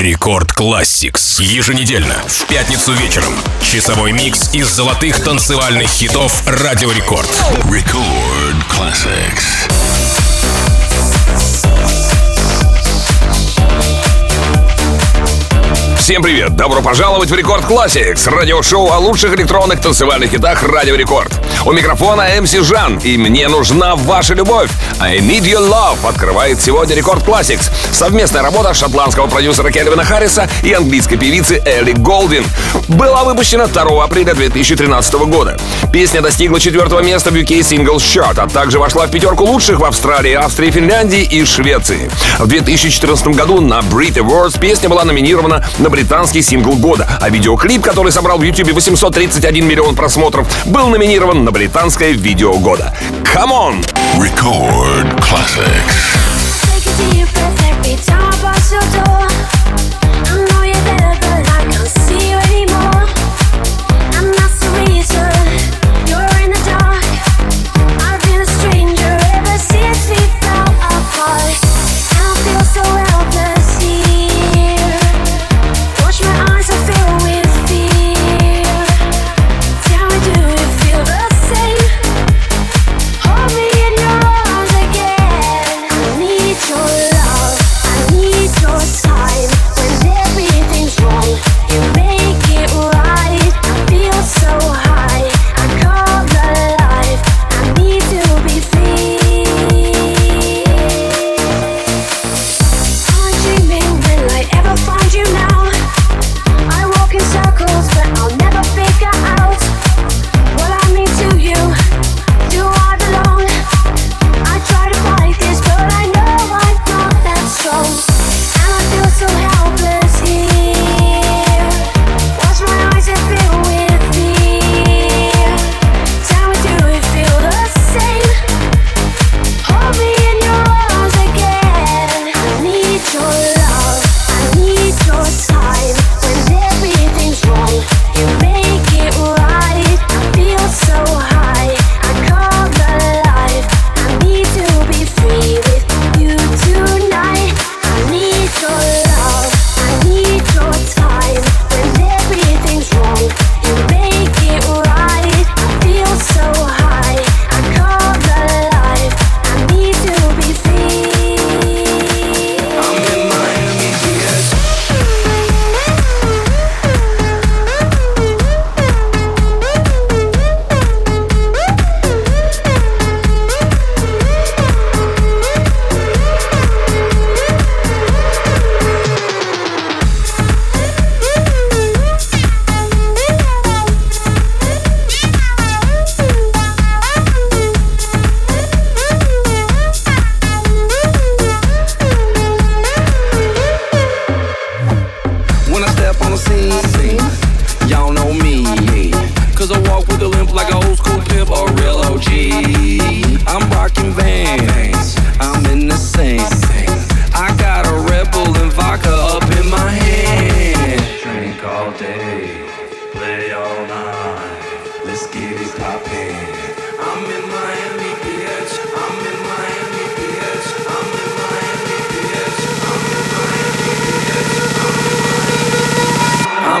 Record Classics Еженедельно, в пятницу вечером. Часовой микс из золотых танцевальных хитов Радио Рекорд. Record Classics. Всем привет! Добро пожаловать в Record Classics, радиошоу о лучших электронных танцевальных хитах Радио Рекорд. У микрофона MC Жан, и мне нужна ваша любовь. I Need Your Love открывает сегодня Record Classics. Совместная работа шотландского продюсера Кельвина Харриса и английской певицы Элли Голдин. Была выпущена 2 апреля 2013 года. Песня достигла четвертого места в UK Singles Chart, а также вошла в пятерку лучших в Австралии, Австрии, Финляндии и Швеции. В 2014 году на Brit Awards песня была номинирована на британский сингл года, а видеоклип, который собрал в YouTube 831 миллион просмотров, был номинирован на на британское видео года. Come on! Record classics. Take a deep breath every time I your door.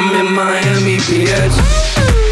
I'm in Miami, bitch.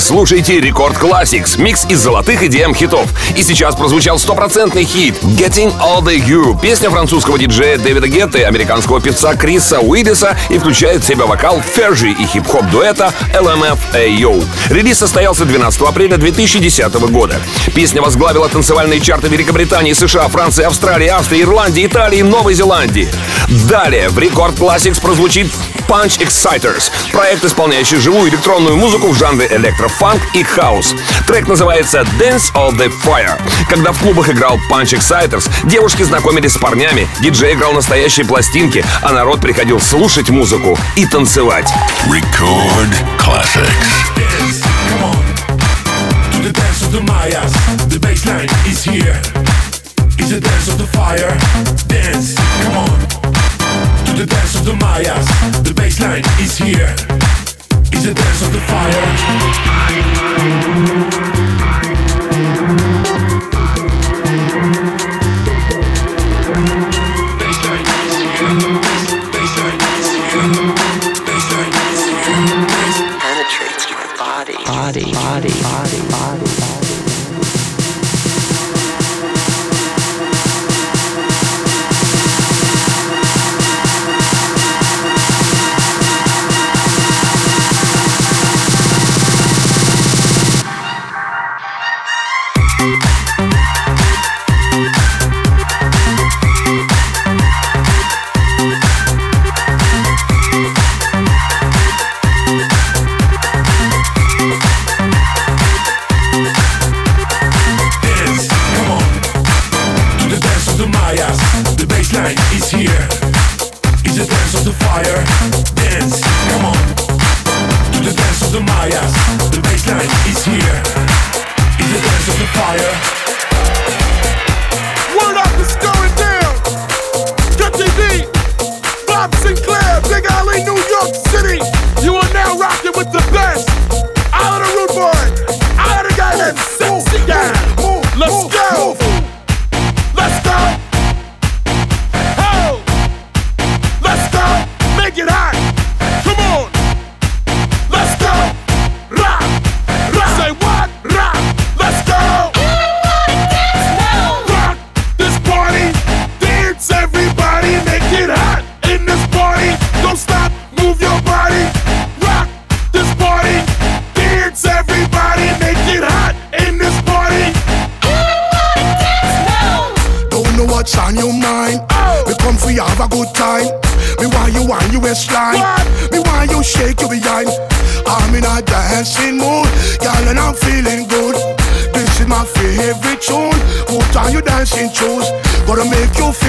Слушаете Record Classics, микс из золотых EDM хитов. И сейчас прозвучал стопроцентный хит Gettin' Over You. Песня французского диджея Дэвида Гетта и американского певца Криса Уиллиса и включает в себя вокал Фержи и хип-хоп дуэта LMFAO. Релиз состоялся 12 апреля 2010 года. Песня возглавила танцевальные чарты Великобритании, США, Франции, Австралии, Австрии, Ирландии, Италии и Новой Зеландии. Далее в Record Classics прозвучит Punch Exciters, проект, исполняющий живую электронную музыку в жанре электрофанк и хаус. Трек называется Dance of the Fire. Когда в клубах играл Punch Exciters, девушки знакомились с парнями, диджей играл настоящие пластинки, а народ приходил слушать музыку и танцевать. Record Classics. the Mayas, the baseline is here. It's a dance of the fire. Dance, come on. The dance of the Mayas, the baseline is here. It's a dance of the fire. body, body, body, body,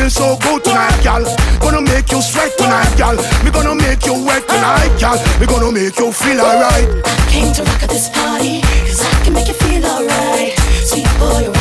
feeling so good tonight, gal. Gonna make you sweat tonight, gal. We gonna make you wet tonight, gal. We gonna make you feel alright. I came to rock at this party, cause I can make you feel alright. Sweet boy,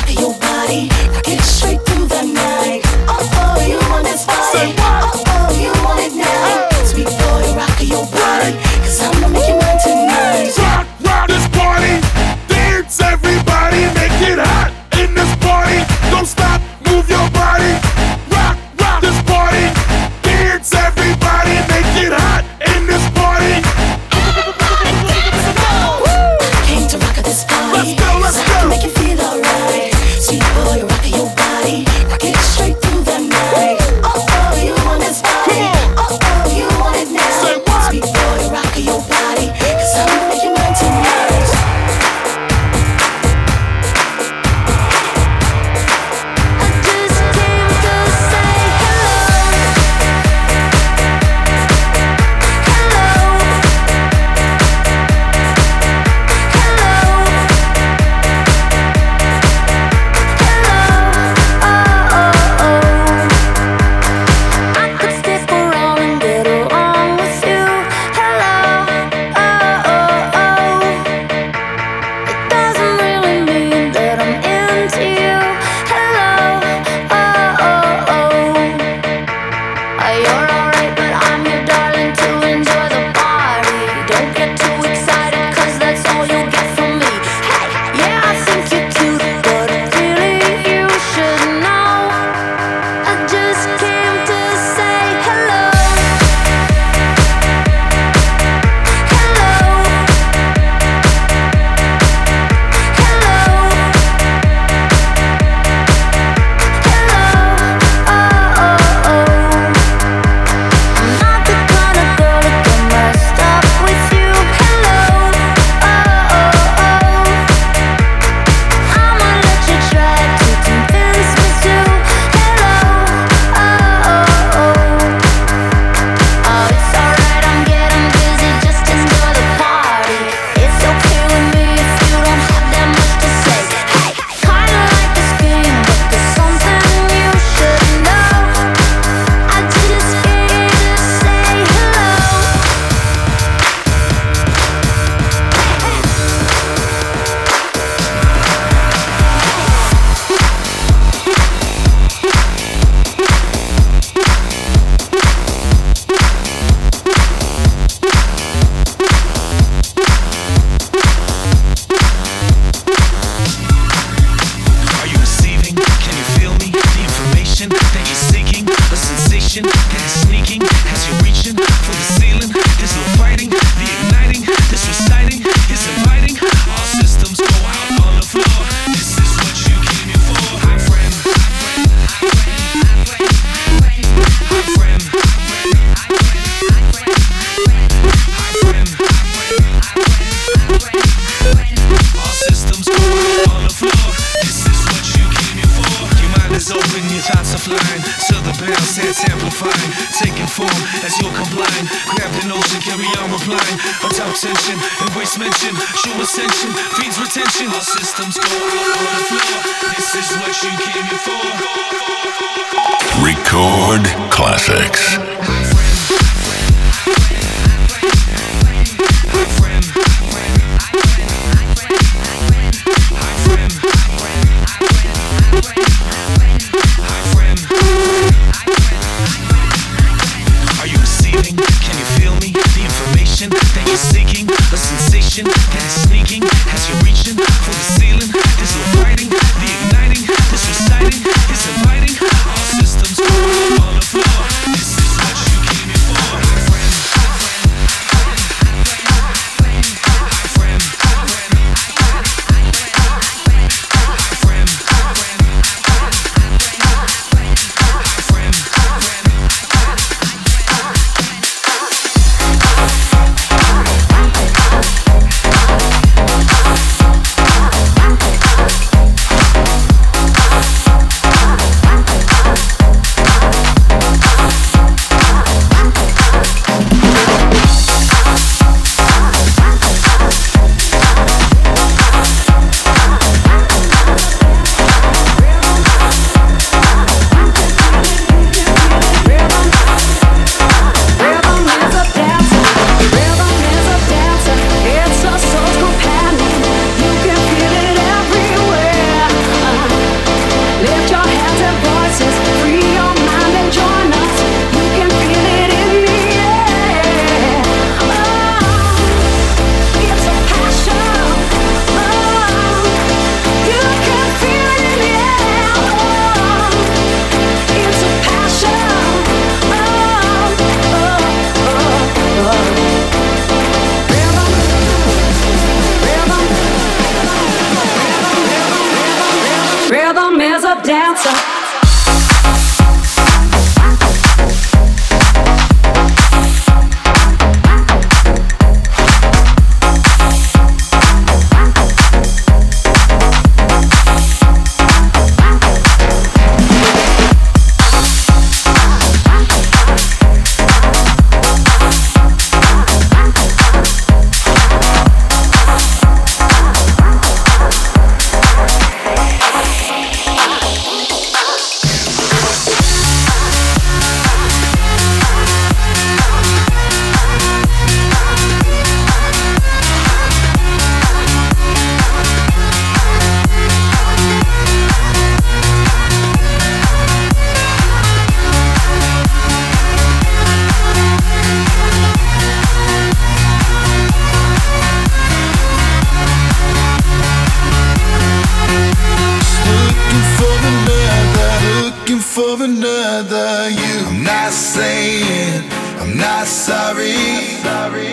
sorry.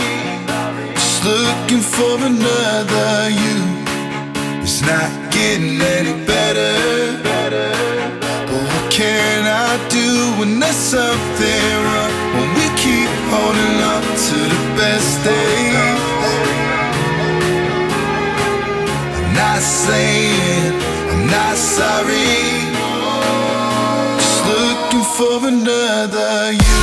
Just looking for another you. It's not getting any better. But what can I do when there's something wrong? When we keep holding on to the best days. I'm not saying I'm not sorry. Just looking for another you.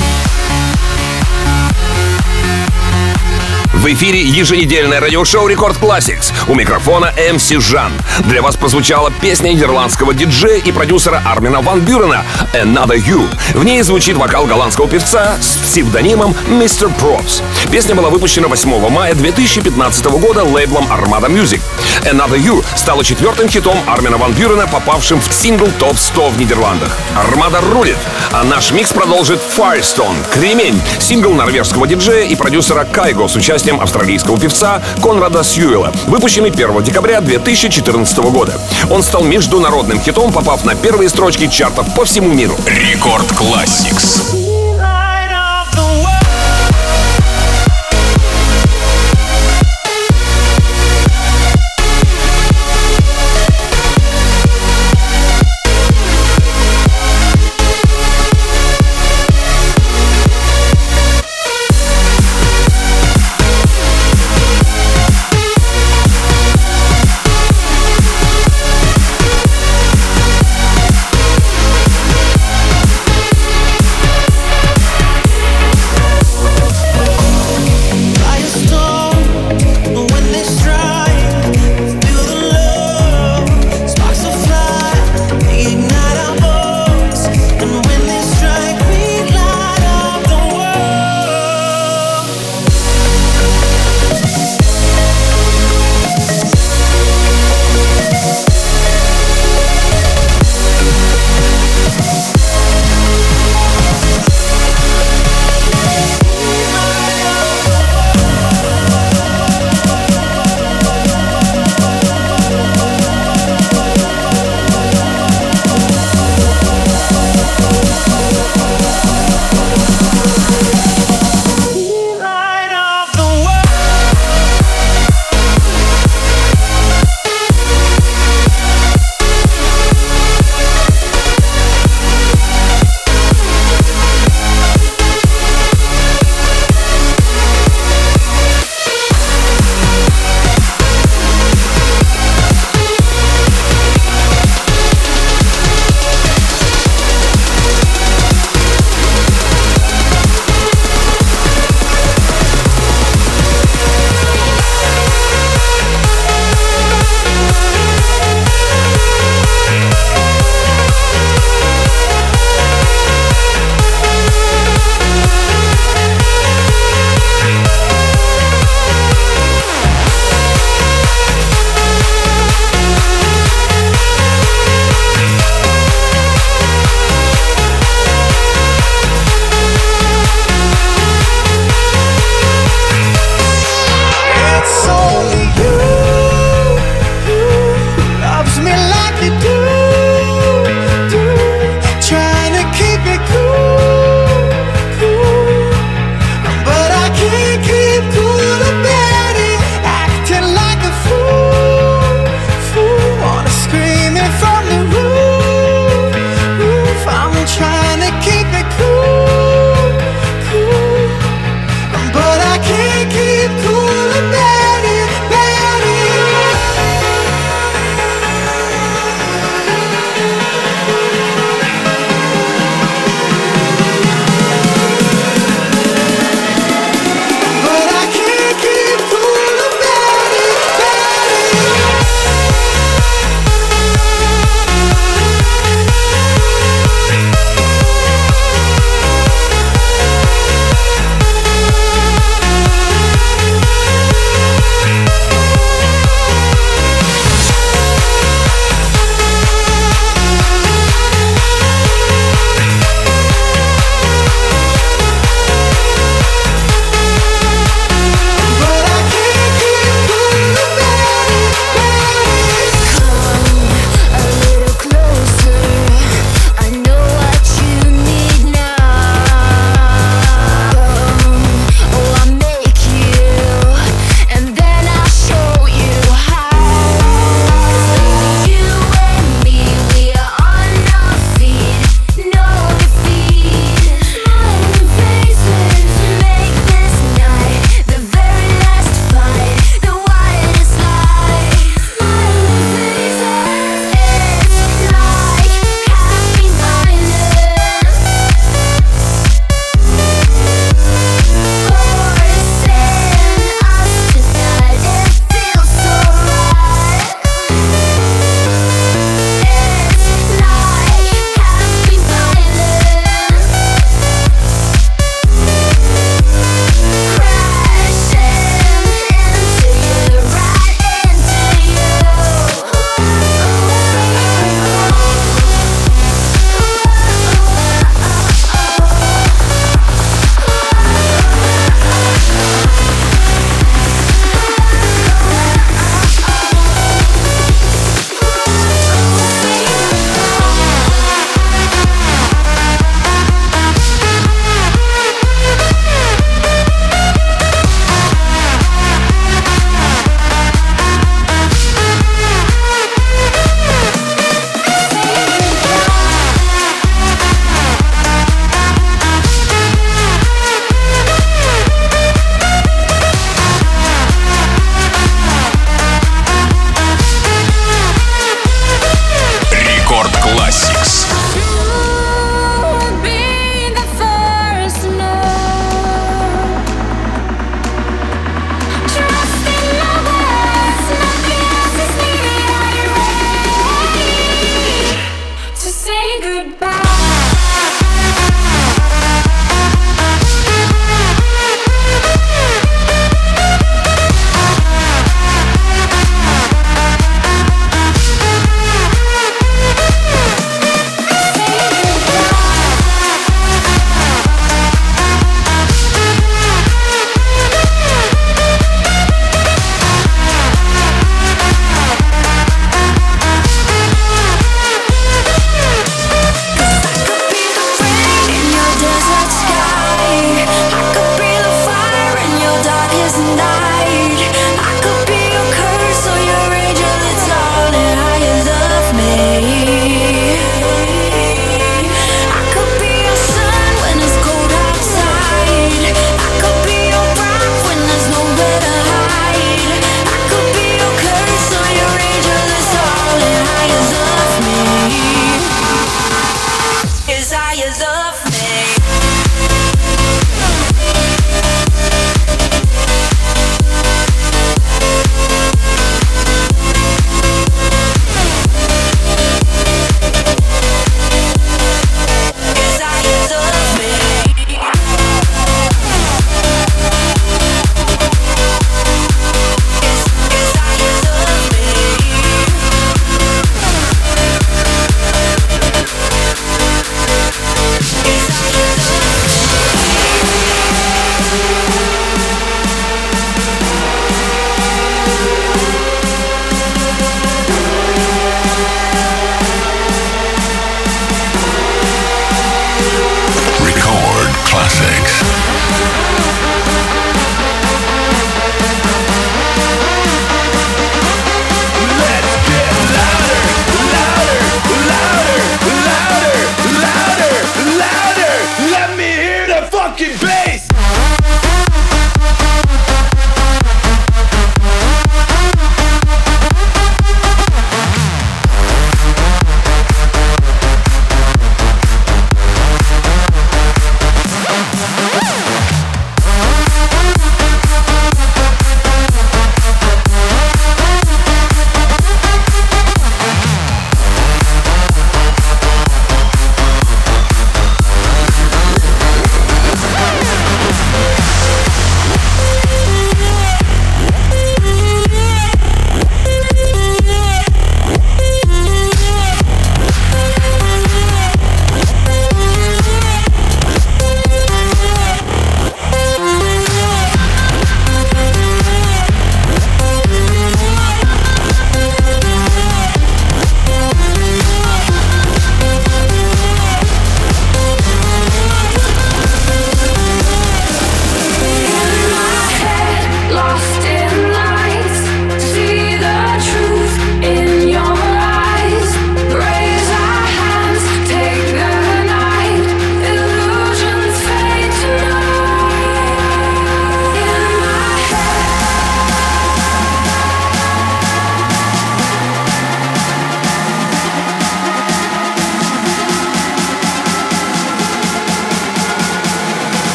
Еженедельное радиошоу Record Classics. У микрофона MC Жан. Для вас прозвучала песня нидерландского диджея и продюсера Армина Ван Бюрена «Another You». В ней звучит вокал голландского певца с псевдонимом Mr. Probz. Песня была выпущена 8 мая 2015 года лейблом Armada Music. «Another You» стала четвертым хитом Армина Ван Бюрена, попавшим в Single Top 100 в Нидерландах. Armada рулит, а наш микс продолжит Firestone, Кремень, сингл норвежского диджея и продюсера Кайго с участием австралийского певца Конрада Сьюэла, выпущенный 1 декабря 2014 года. Он стал международным хитом, попав на первые строчки чартов по всему миру. Record Classics.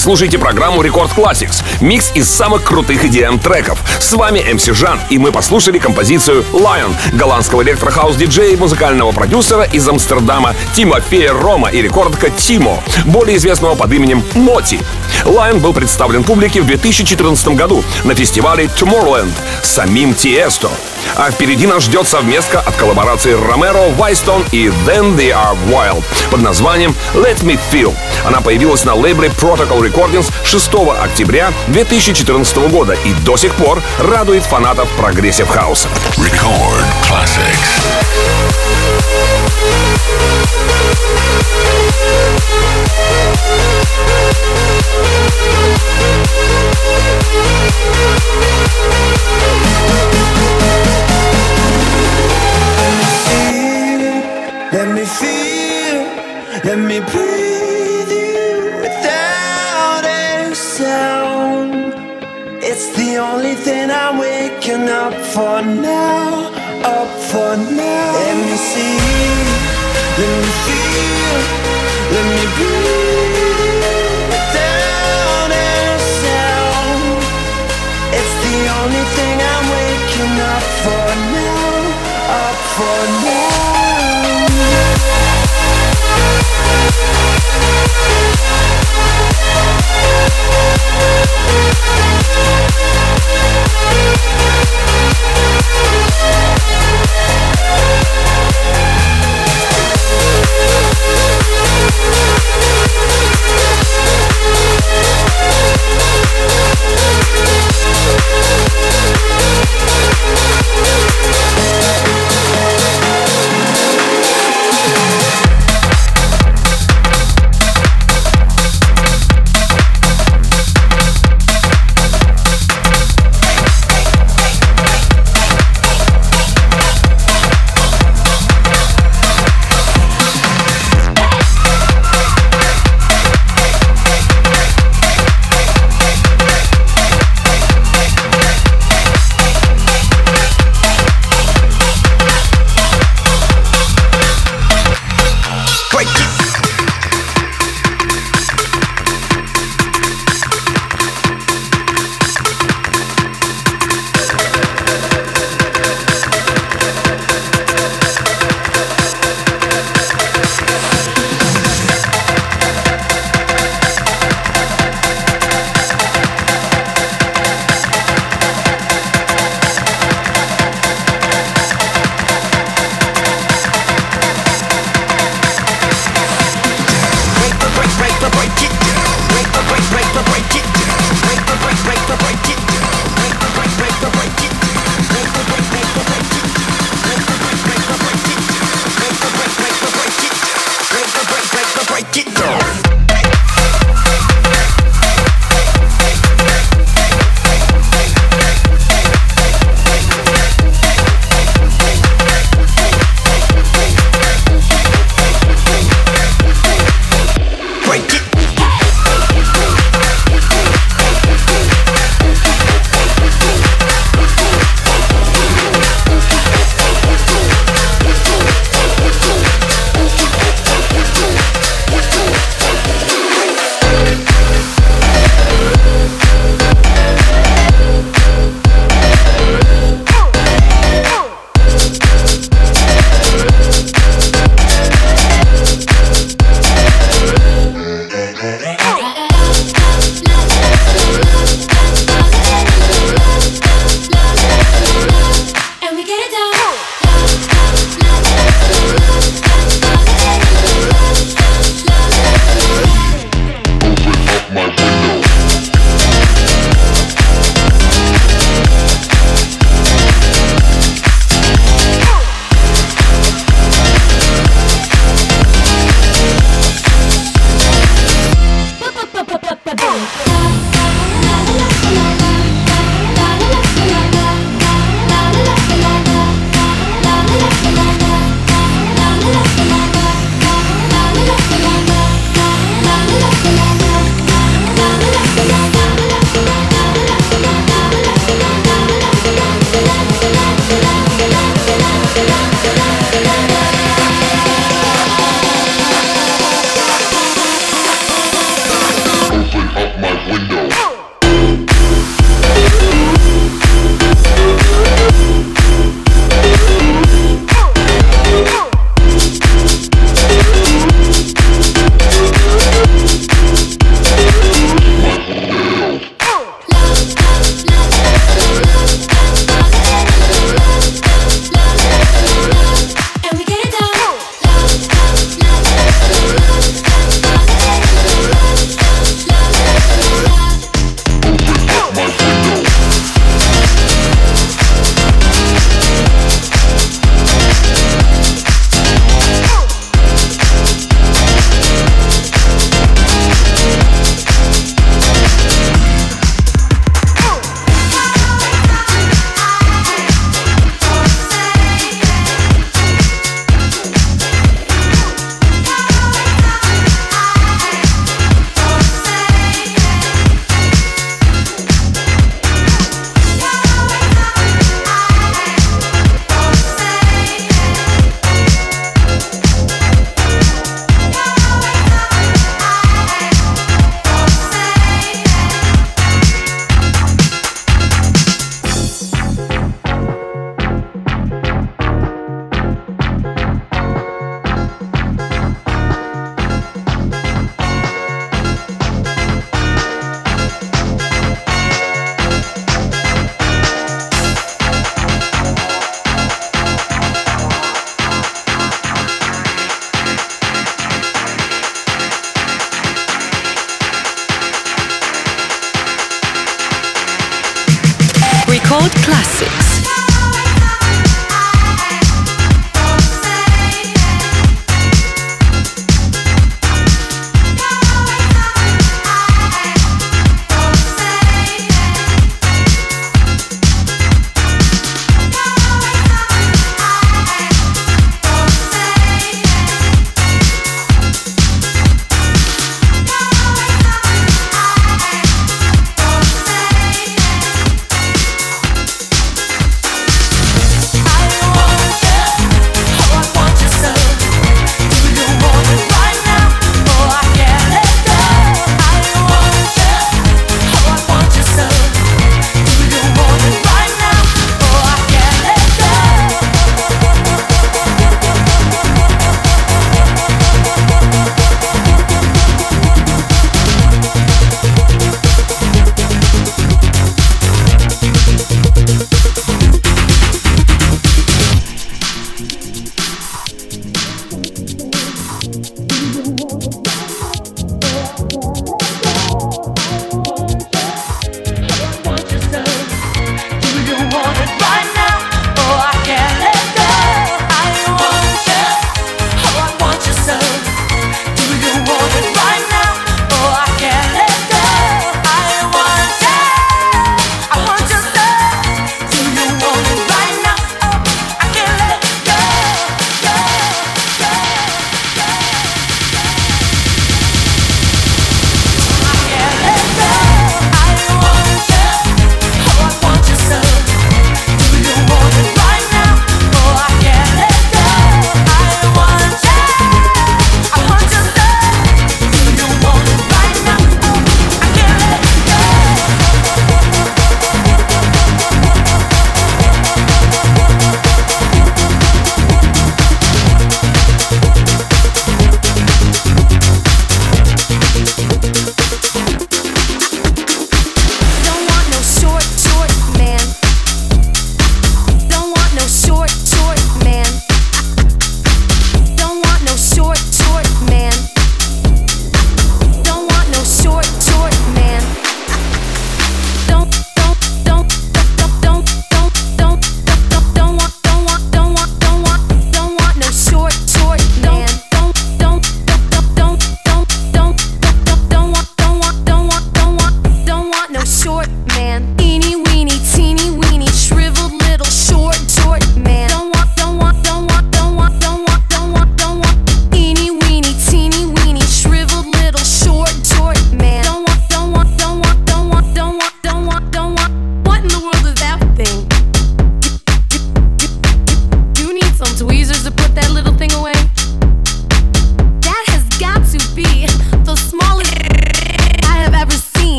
Вы слушаете программу Рекорд Classics, микс из самых крутых EDM треков. С вами MC Жан, и мы послушали композицию Lion голландского электрохаус-диджея и музыкального продюсера из Амстердама Тимофея Рома и рекордка Тимо, более известного под именем Моти. Lion был представлен публике в 2014 году на фестивале Tomorrowland самим Тиесто. А впереди нас ждет совместка от коллаборации Ромеро, Вайстон и Then They Are Wild под названием Let Me Feel. Она появилась на лейбле Protocol Recordings 6 октября 2014 года и до сих пор радует фанатов прогрессив хауса. Record Classics.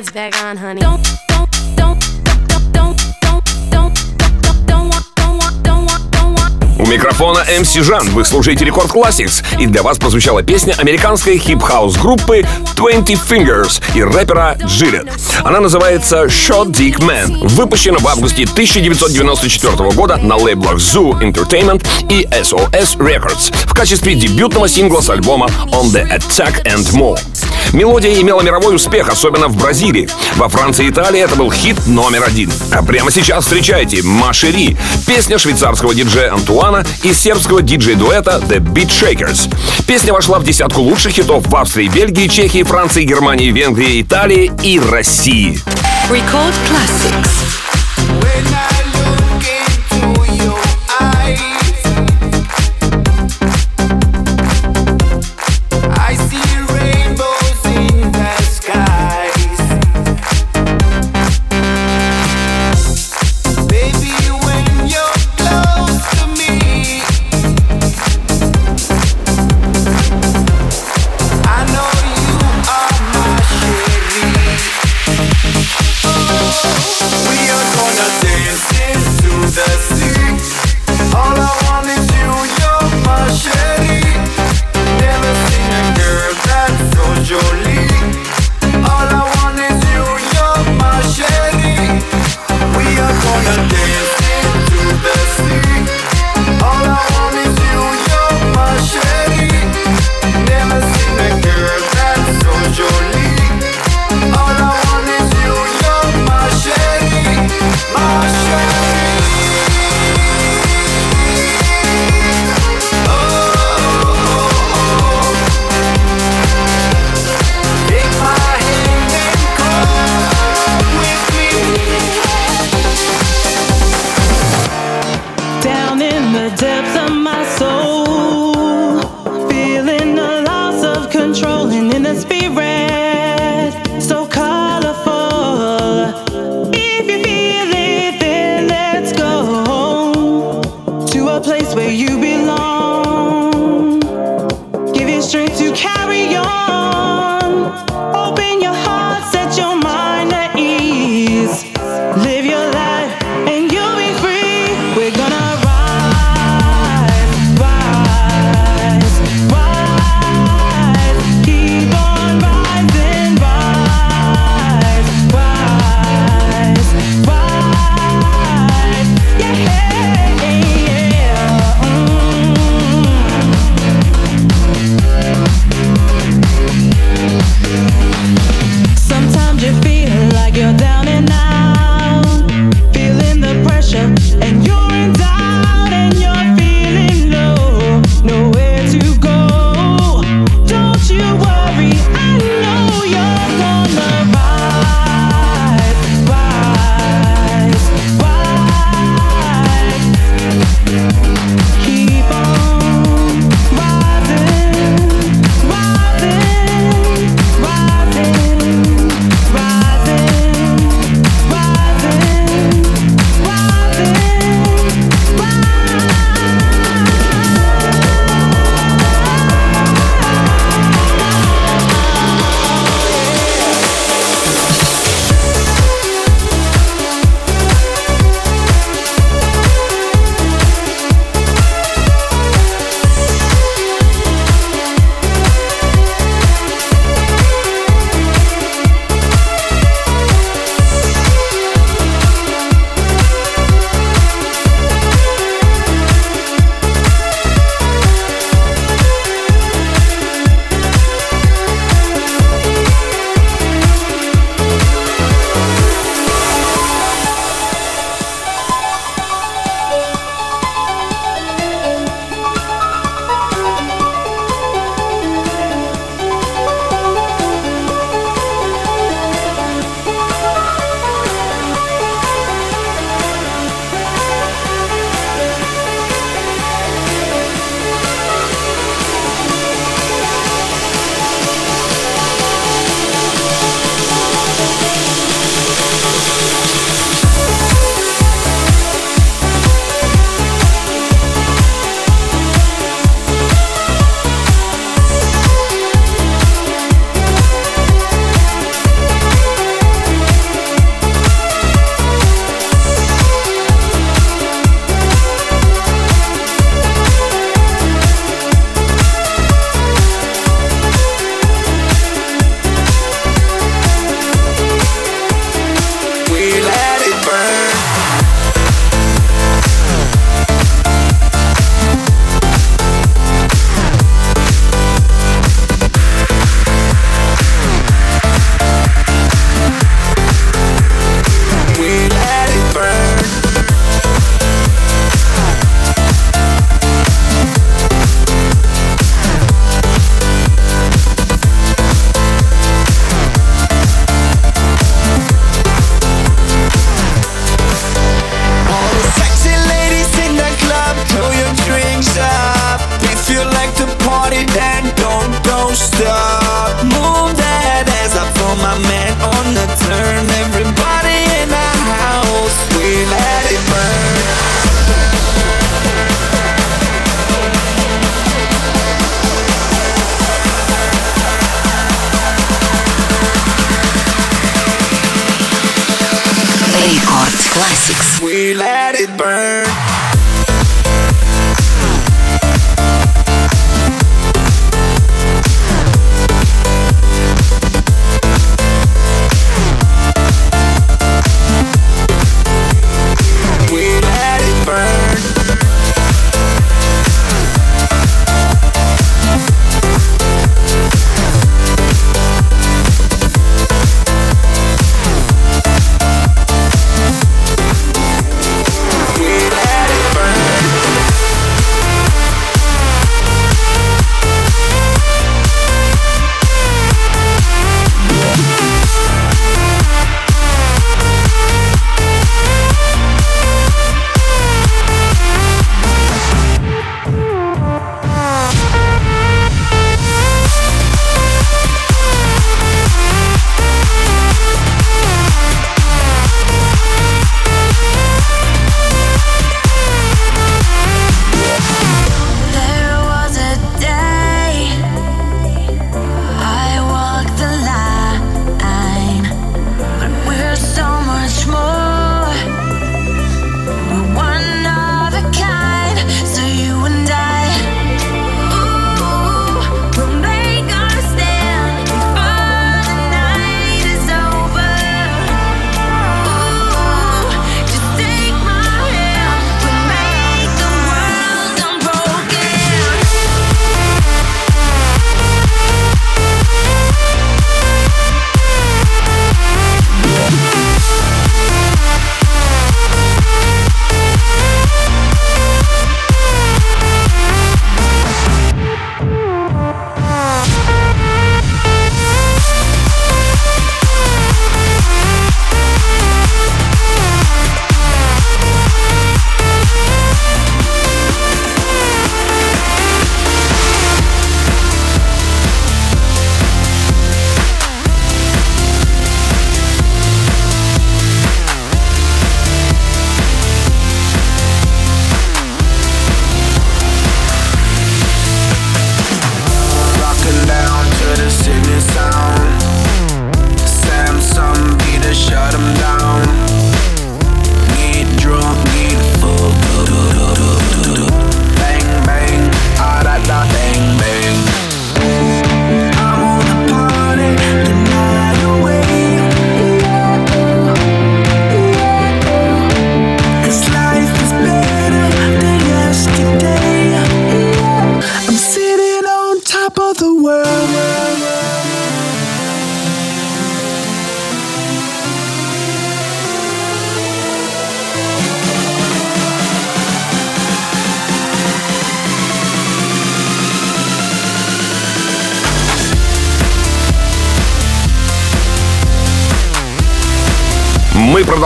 Pants back on, honey. Don't, don't, don't, don't, don't, don't, don't, don't, don't want, don't want, don't want, don't want. У микрофона MC Жан. Вы слушаете Рекорд Classics. И для вас прозвучала песня американской хип-хаус группы 20 Fingers и рэпера Джилет. Она называется Short Dick Man. Выпущена в августе 1994 года на лейблах Zoo Entertainment и SOS Records в качестве дебютного сингла с альбома On the Attack and More. Мелодия имела мировой успех, особенно в Бразилии. Во Франции и Италии это был хит номер один. А прямо сейчас встречайте Машери, песня швейцарского диджея Антуана и сербского диджей-дуэта The Beat Shakers. Песня вошла в десятку лучших хитов в Австрии, Бельгии, Чехии, Франции, Германии, Венгрии, Италии и России. Record Classics.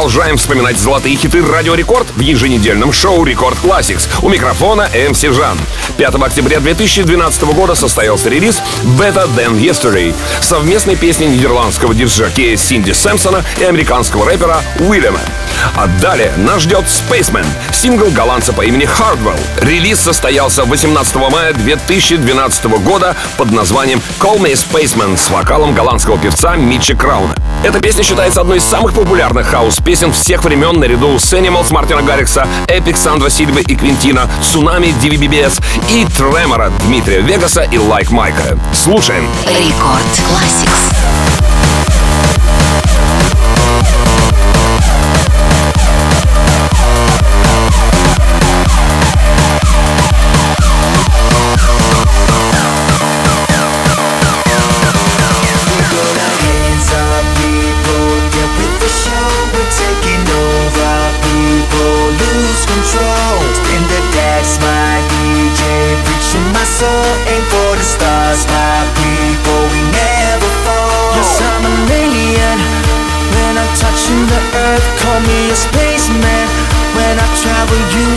Продолжаем вспоминать золотые хиты Радио Рекорд в еженедельном шоу Record Classics. У микрофона МС Жан. 5 октября 2012 года состоялся релиз Better Than Yesterday, совместной песни нидерландского диджея Сидни Сэмсона и американского рэпера will.i.am. А далее нас ждет Spaceman, сингл голландца по имени Hardwell. Релиз состоялся 18 мая 2012 года под названием Call Me Spaceman с вокалом голландского певца Митча Крауна. Эта песня считается одной из самых популярных хаус-песен всех времен наряду с Animals Мартина Гаррикса, Epic Сандро Сильвы и Квинтино, Tsunami DVBBS и Tremor а Дмитрия Вегаса и Лайк Майка. Слушаем. Record Classics.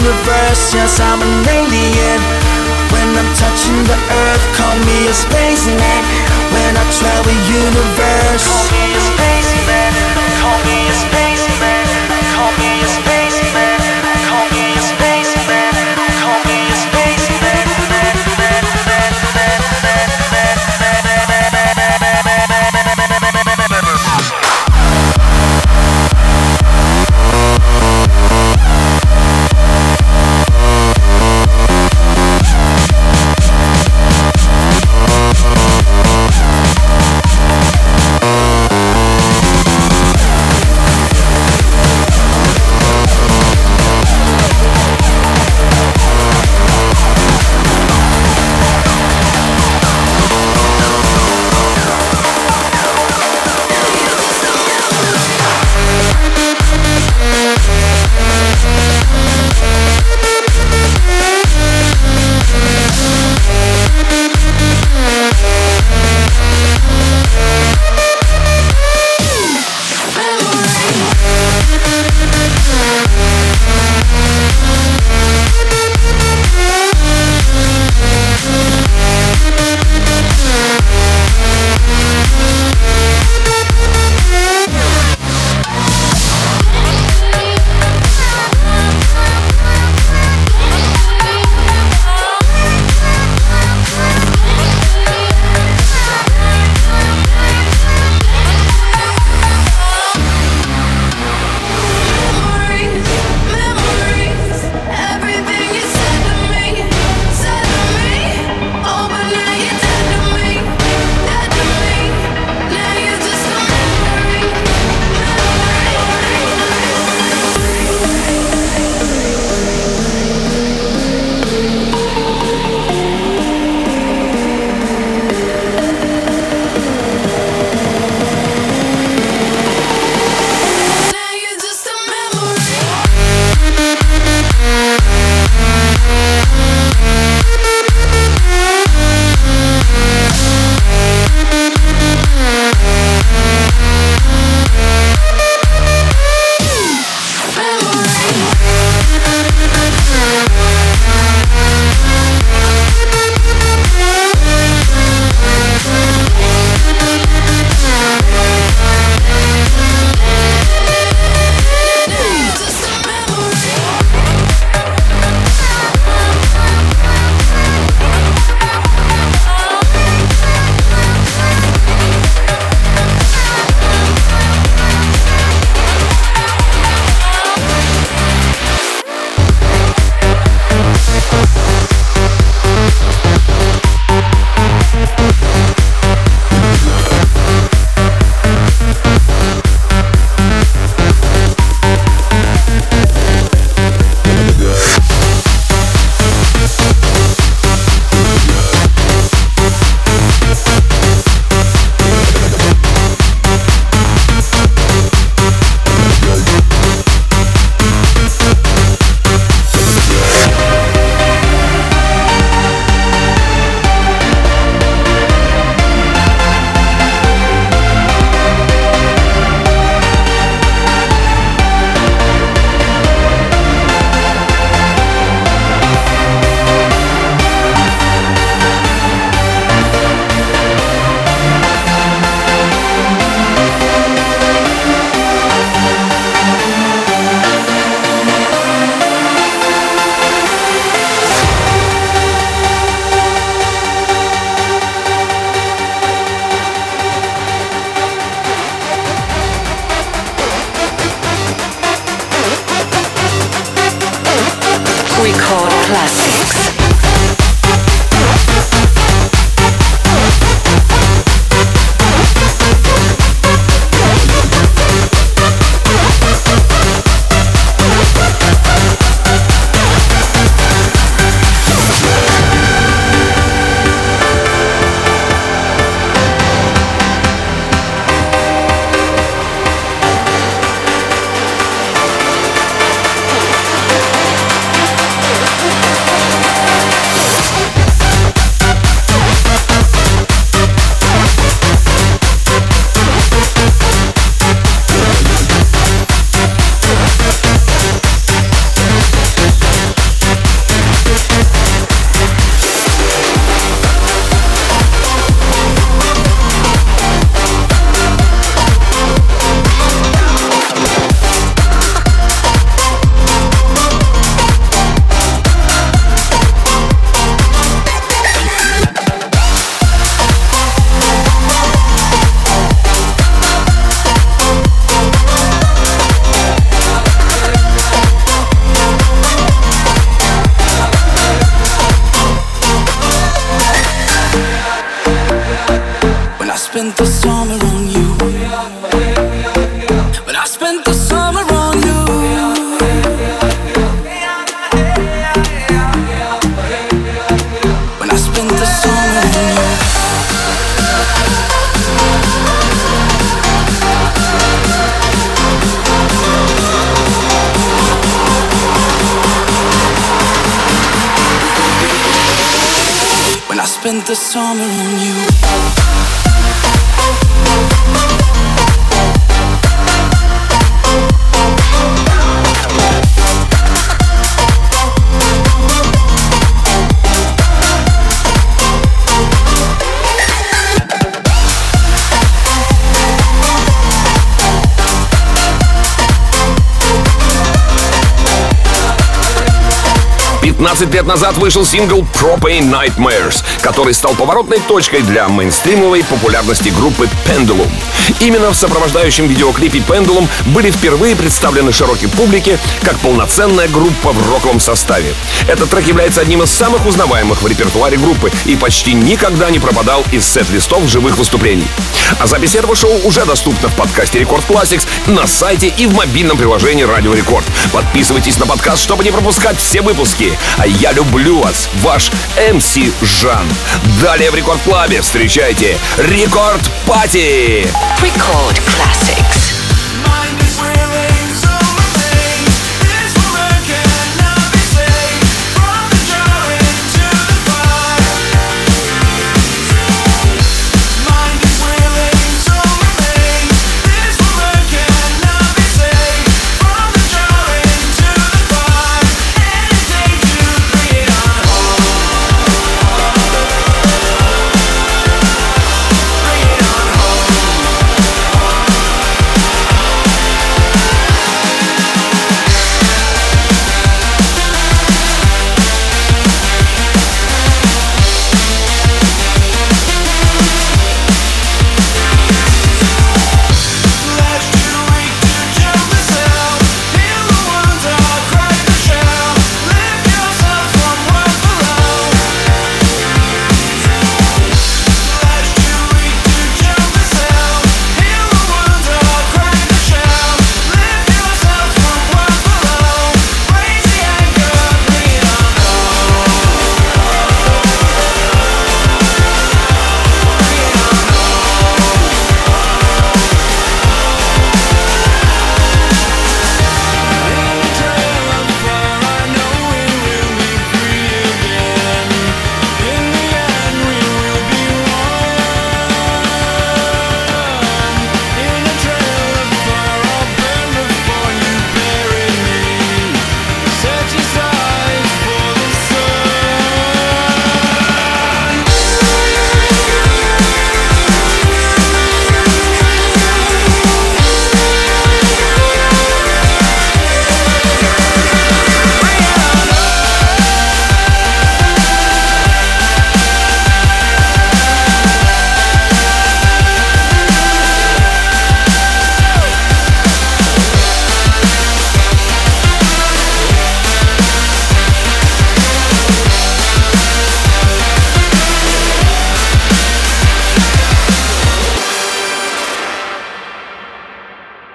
Travel universe, yes, I'm an alien. When I'm touching the earth, call me a spaceman. When I travel the universe, call me a spaceman. Call me a spaceman. The summer. on 15 лет назад вышел сингл Propane Nightmares, который стал поворотной точкой для мейнстримовой популярности группы Pendulum. Именно в сопровождающем видеоклипе Pendulum были впервые представлены широкой публике как полноценная группа в роковом составе. Этот трек является одним из самых узнаваемых в репертуаре группы и почти никогда не пропадал из сет-листов живых выступлений. А запись этого шоу уже доступна в подкасте Рекорд Classics на сайте и в мобильном приложении Радио Рекорд. Подписывайтесь на подкаст, чтобы не пропускать все выпуски. А я люблю вас, ваш МС Жан. Далее в Рекорд Клабе встречайте Рекорд Пати. Record Classics.